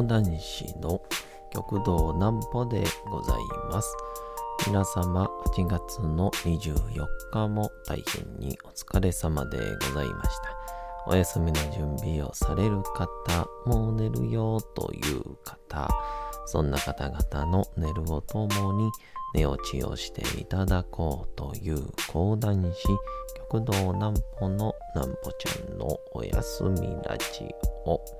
講談師の極道南歩でございます。皆様、8月の24日も大変にお疲れ様でございました。お休みの準備をされる方、もう寝るよという方、そんな方々の寝るをともに寝落ちをしていただこうという講談師、極道南歩の南歩ちゃんのお休みラジオ。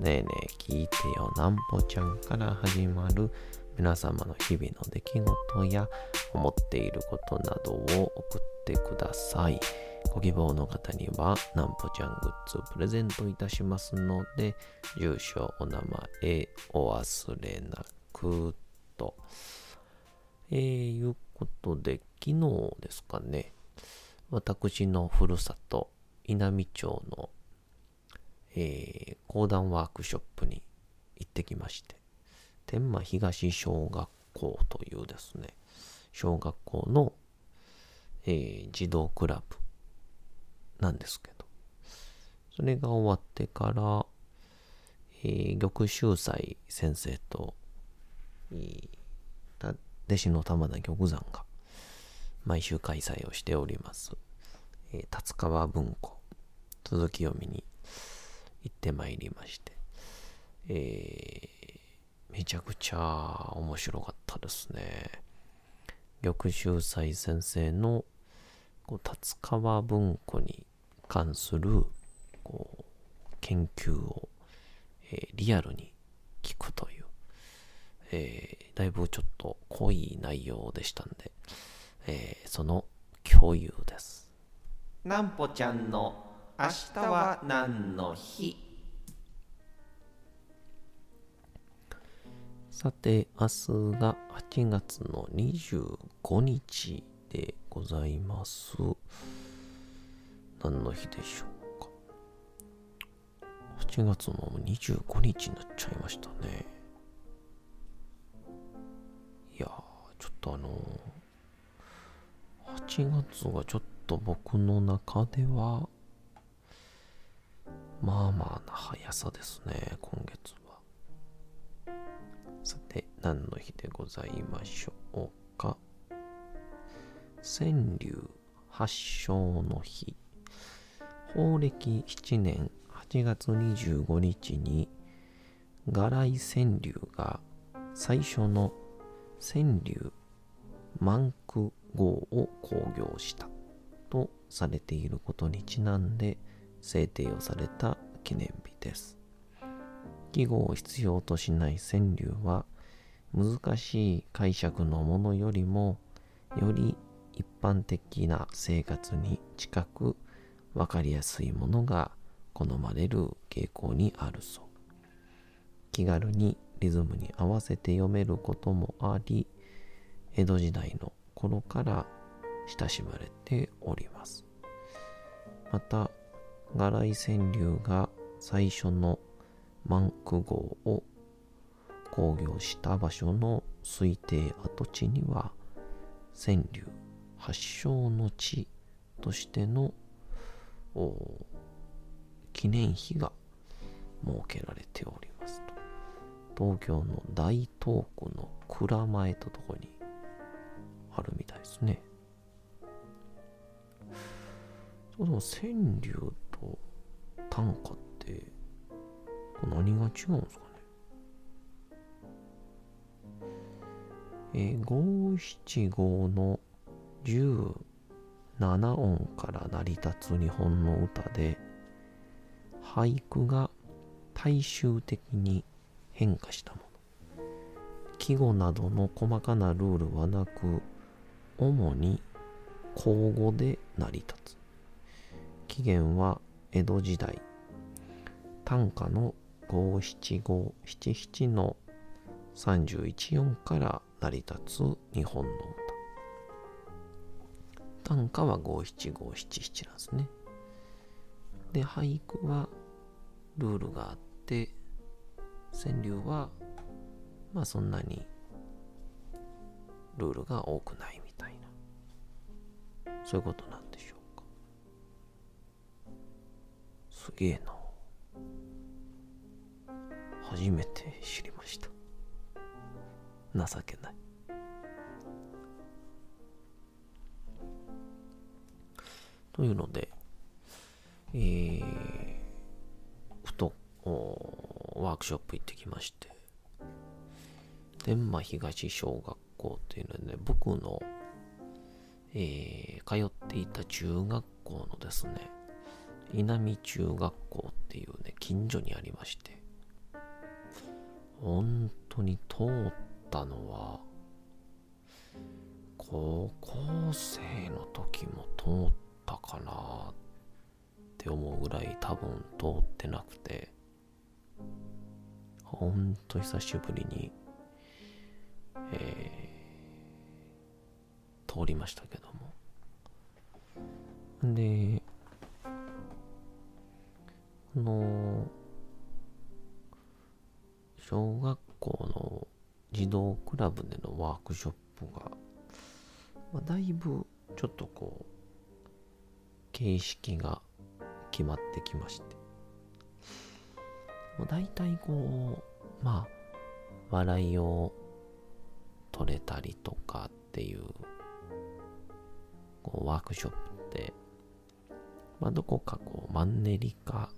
ねえねえ聞いてよなんぽちゃんから始まる皆様の日々の出来事や思っていることなどを送ってください。ご希望の方にはなんぽちゃんグッズプレゼントいたしますので、住所、お名前、お忘れなくと。えー、いうことで、昨日ですかね、私のふるさと、稲美町のえー、講談ワークショップに行ってきまして、天満東小学校というですね、小学校の、えー、児童クラブなんですけど、それが終わってから、えー、玉秀斎先生と、えー、弟子の玉田玉山が毎週開催をしております、えー、達川文庫続き読みに行ってまいりまして、えー、めちゃくちゃ面白かったですね。玉秀斎先生のこう達川文庫に関するこう研究を、えー、リアルに聞くという、えー、だいぶちょっと濃い内容でしたんで、えー、その共有です。なんぽちゃんの明日は何の日？さて、明日が8月の25日でございます。何の日でしょうか？8月の25日になっちゃいましたね。いや、ちょっとあのー、8月がちょっと僕の中では、まあまあな速さですね、今月は。さて、何の日でございましょうか。川柳発祥の日。法暦7年8月25日に、柄来川柳が最初の川柳満句号を興行したとされていることにちなんで、制定をされた記念日です。記号を必要としない川柳は難しい解釈のものよりもより一般的な生活に近く分かりやすいものが好まれる傾向にあるそう。気軽にリズムに合わせて読めることもあり江戸時代の頃から親しまれております。また柄来川柳が最初の満句号を工業した場所の推定跡地には川柳発祥の地としての記念碑が設けられております。と東京の大東区の蔵前ととこにあるみたいですね。その川柳短歌って何が違うんですかね？え、五七五の17音から成り立つ日本の歌で俳句が大衆的に変化したもの。季語などの細かなルールはなく主に口語で成り立つ。起源は江戸時代短歌の五七五七七の31音から成り立つ日本の歌。短歌は五七五七七なんですね。で、俳句はルールがあって、川柳はまあそんなにルールが多くないみたいな。そういうことなんでしょうすげえな。初めて知りました。情けない。というので、えー、ふとワークショップ行ってきまして、天満東小学校っていうのでね、僕の、えー、通っていた中学校のですね、稲見中学校っていうね、近所にありまして、本当に通ったのは、高校生の時も通ったかなって思うぐらい多分通ってなくて、ほんと久しぶりに、えー、通りましたけども。で、児童クラブでのワークショップが、まあ、だいぶちょっとこう、形式が決まってきまして、もう大体こう、まあ、笑いを取れたりとかっていう、こうワークショップって、まあ、どこかこうマンネリ化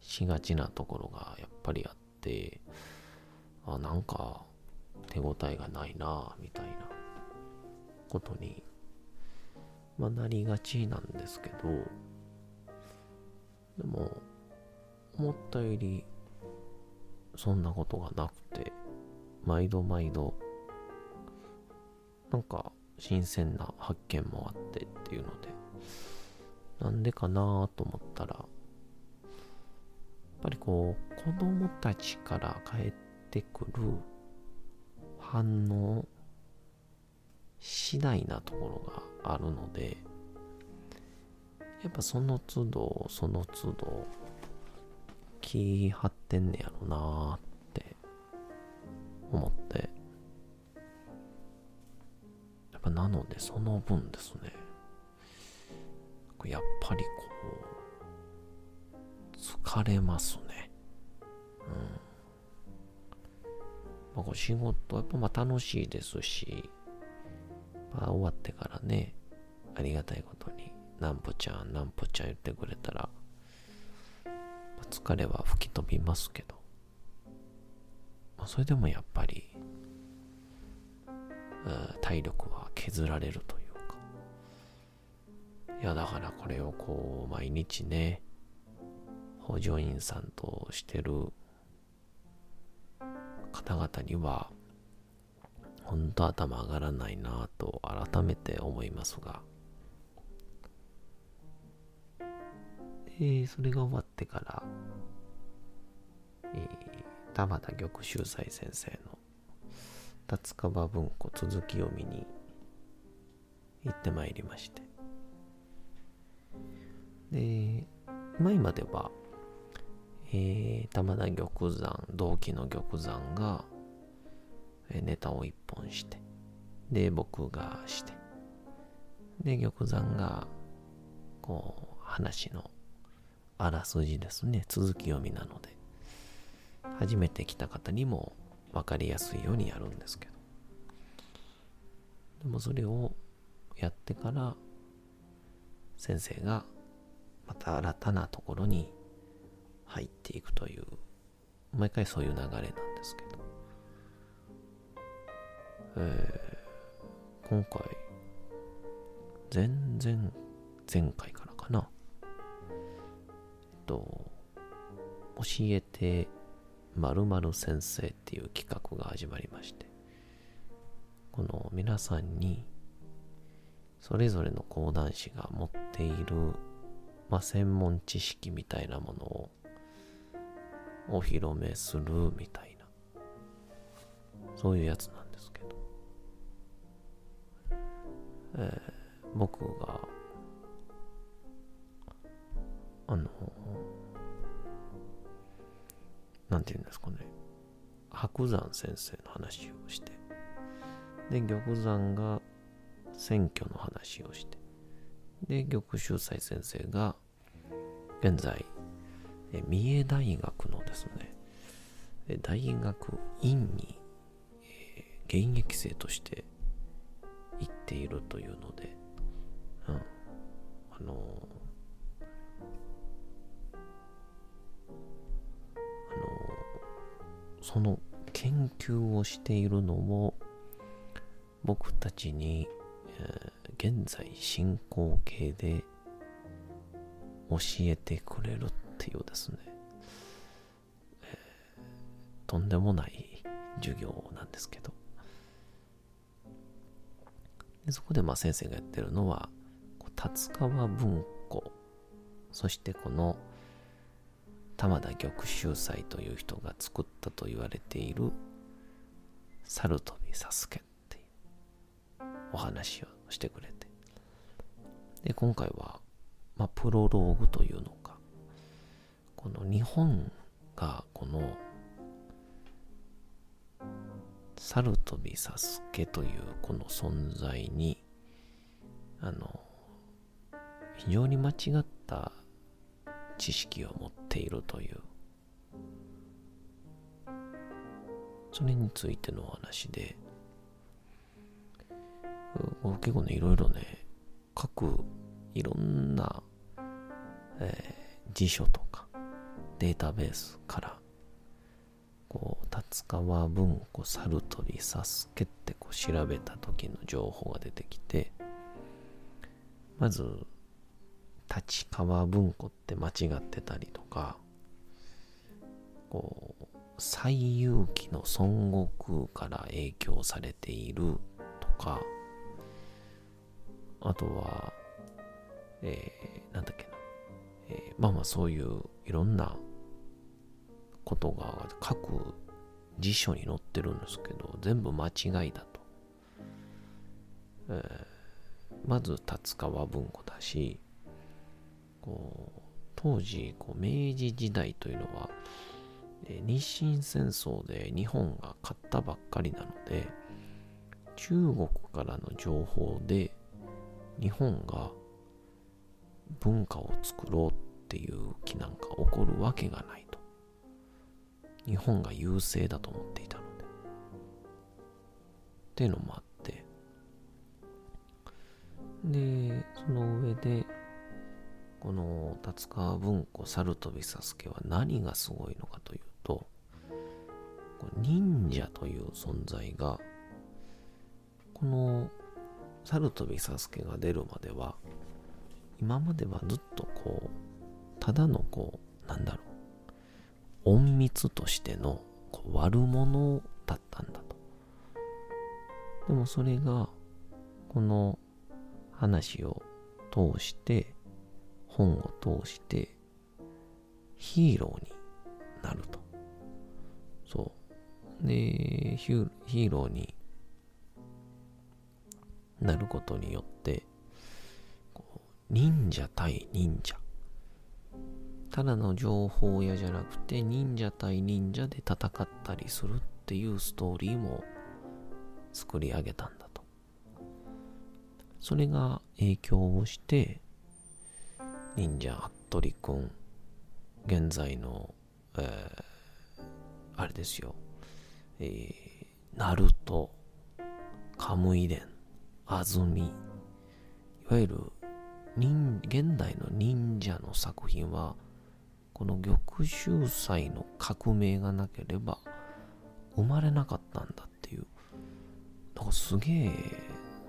しがちなところがやっぱりあって、あ、なんか応えがないなみたいなことに、まあ、なりがちなんですけど、でも、思ったより、そんなことがなくて、毎度毎度、なんか新鮮な発見もあってっていうので、なんでかなと思ったら、やっぱりこう、子供たちから帰ってくる反応次第なところがあるので、やっぱその都度その都度気張ってんねやろなーって思って。やっぱなのでその分ですね。やっぱりこう疲れますね。うん。まあ、こう仕事、やっぱまあ楽しいですし、まあ、終わってからね、ありがたいことに、なんぽちゃん、なんぽちゃん言ってくれたら、まあ、疲れは吹き飛びますけど、まあ、それでもやっぱり、体力は削られるというか、いや、だからこれをこう、毎日ね、補助員さんとしてる方々には、本当頭上がらないなと改めて思いますが、えー、それが終わってから、えー、玉田玉秀斎先生の達川文庫続き読みに行ってまいりまして、で、前までは、えー、玉田玉山、同期の玉山が、え、ネタを一本して、で、僕がして、で、玉山が、こう、話のあらすじですね、続き読みなので、初めて来た方にも分かりやすいようにやるんですけど、でもそれをやってから、先生がまた新たなところに入っていくという、毎回そういう流れなんですけど、えー、今回、全然前回からかな、えっと、教えて〇〇先生っていう企画が始まりまして、この皆さんに、それぞれの講談師が持っている、まあ、専門知識みたいなものをお披露目するみたいな、そういうやつなんですけど、えー、僕が、あの、なんて言うんですかね、白山先生の話をして、で、玉山が選挙の話をして、で、玉秀斎先生が、現在、三重大学のですね、大学院に、現役生として行っているというので、うん、あの、あの、その研究をしているのも僕たちに、えー、現在進行形で教えてくれるっていうですね、えー、とんでもない授業なんですけど。でそこでまあ先生がやってるのは達川文庫。そしてこの玉田玉秀斎という人が作ったと言われている猿飛びサスケっていうお話をしてくれて。で今回はまあプロローグというのかこの日本がこの猿飛びサスケというこの存在にあの非常に間違った知識を持っているというそれについてのお話で結構ねいろいろね各いろんな、えー、辞書とかデータベースからこう達川文庫猿飛びサスケってこう調べた時の情報が出てきてまず立川文庫って間違ってたりとかこう西遊記の孫悟空から影響されているとかあとはえー、なんだっけな、えー、まあまあそういういろんなことが各辞書に載ってるんですけど、全部間違いだと。えー、まず達川文庫だし、こう当時こう明治時代というのは、え、日清戦争で日本が勝ったばっかりなので、中国からの情報で日本が文化を作ろうっていう気なんか起こるわけがない。日本が優勢だと思っていたので。っていうのもあって。で、その上で、この達川文庫猿飛びサスケは何がすごいのかというと、忍者という存在が、この猿飛びサスケが出るまでは、今まではずっとこう、ただのこう、なんだろう、隠密としての悪者だったんだと。でもそれが、この話を通して、本を通して、ヒーローになると。そう。で、ヒーローになることによって、忍者対忍者ただの情報屋じゃなくて忍者対忍者で戦ったりするっていうストーリーも作り上げたんだと。それが影響をして、忍者服部くん、現在の、えー、あれですよ、えー、ナルト、カムイ伝、アズミ、いわゆる現代の忍者の作品はこの玉秀祭の革命がなければ生まれなかったんだっていう、なんかすげえ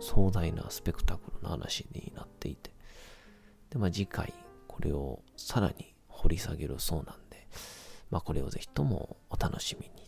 壮大なスペクタクルな話になっていて、で、まあ次回これをさらに掘り下げるそうなんで、まあこれをぜひともお楽しみに。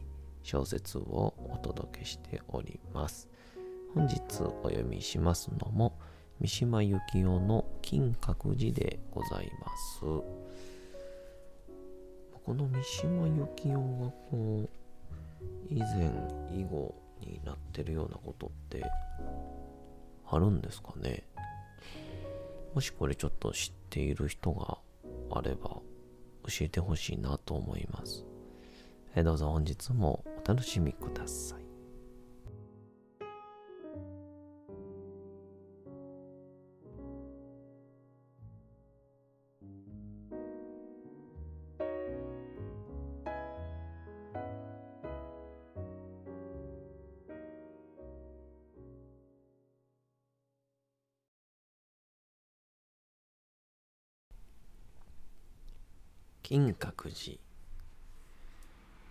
小説をお届けしております。本日お読みしますのも、三島由紀夫の金閣寺でございます。この三島由紀夫がこう、以前以後になってるようなことってあるんですかね？もしこれちょっと知っている人があれば教えてほしいなと思います。えどうぞ本日もお楽しみください。金閣寺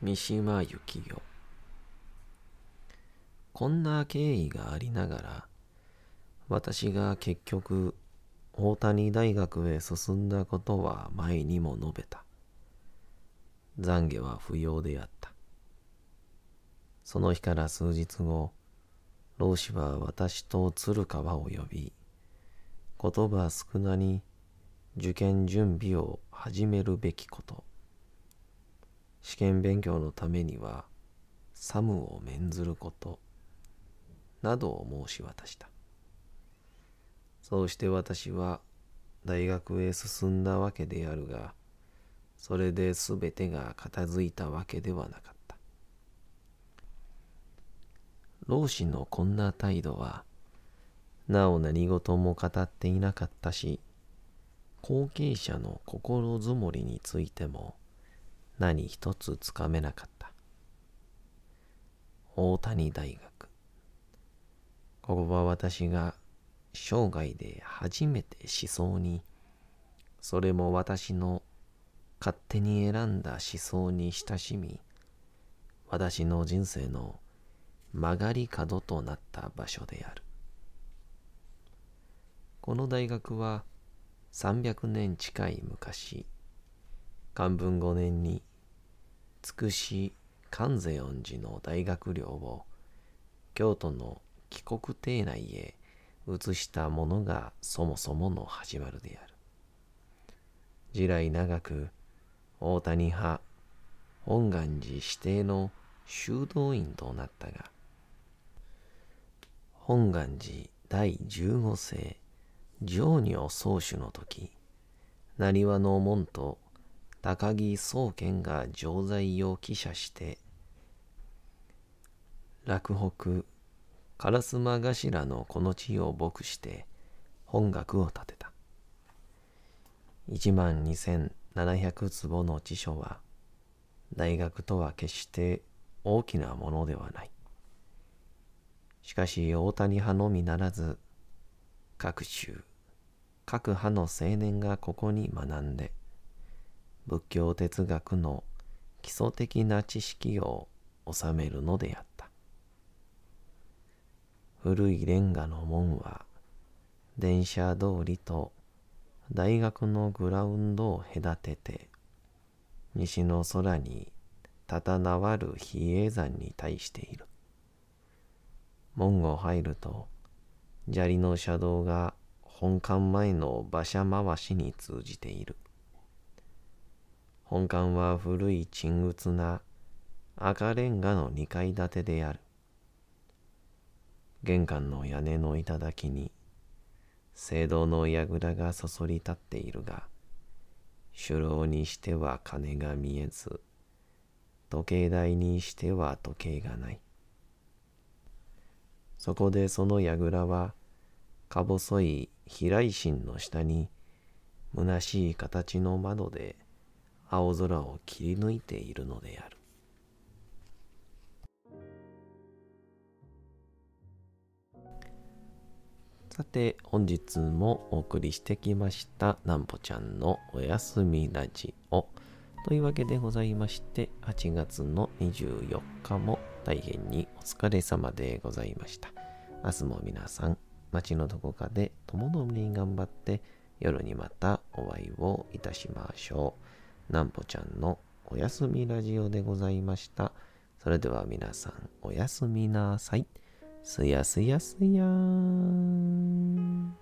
三島由紀夫。こんな経緯がありながら私が結局大谷大学へ進んだことは前にも述べた。懺悔は不要であった。その日から数日後老子は私と鶴川を呼び言葉少なに受験準備を始めるべきこと。試験勉強のためにはサムを免ずることなどを申し渡した。そうして私は大学へ進んだわけであるがそれで全てが片付いたわけではなかった。老子のこんな態度はなお何事も語っていなかったし後継者の心づもりについても何一つつかめなかった。大谷大学。ここは私が生涯で初めて思想に、それも私の勝手に選んだ思想に親しみ、私の人生の曲がり角となった場所である。この大学は300年近い昔、漢文5年につくし観世音寺の大学寮を京都の帰国邸内へ移したものがそもそもの始まるである。時来長く大谷派本願寺指定の修道院となったが、本願寺第十五世上女宗主の時、成輪の門と高木宗賢が錠剤を記者して、落北、烏丸頭のこの地を牧して本学を建てた。一万二千七百坪の地所は、大学とは決して大きなものではない。しかし大谷派のみならず、各州、各派の青年がここに学んで、仏教哲学の基礎的な知識を収めるのであった。古いレンガの門は電車通りと大学のグラウンドを隔てて西の空にたたなわる比叡山に対している。門を入ると砂利の車道が本館前の馬車回しに通じている。本館は古い沈鬱な赤レンガの二階建てである。玄関の屋根の頂に聖堂の櫓がそそり立っているが、首楼にしては金が見えず、時計台にしては時計がない。そこでその櫓は、か細い平石の下に、虚しい形の窓で、青空を切り抜いているのである。さて本日もお送りしてきましたなんぽちゃんのおやすみラジオというわけでございまして8月の24日も大変にお疲れ様でございました明日も皆さん町のどこかで共もみに頑張って夜にまたお会いをいたしましょうなんぽちゃんのおやすみラジオでございました。それでは皆さん、おやすみなさい。すやすやすやーん。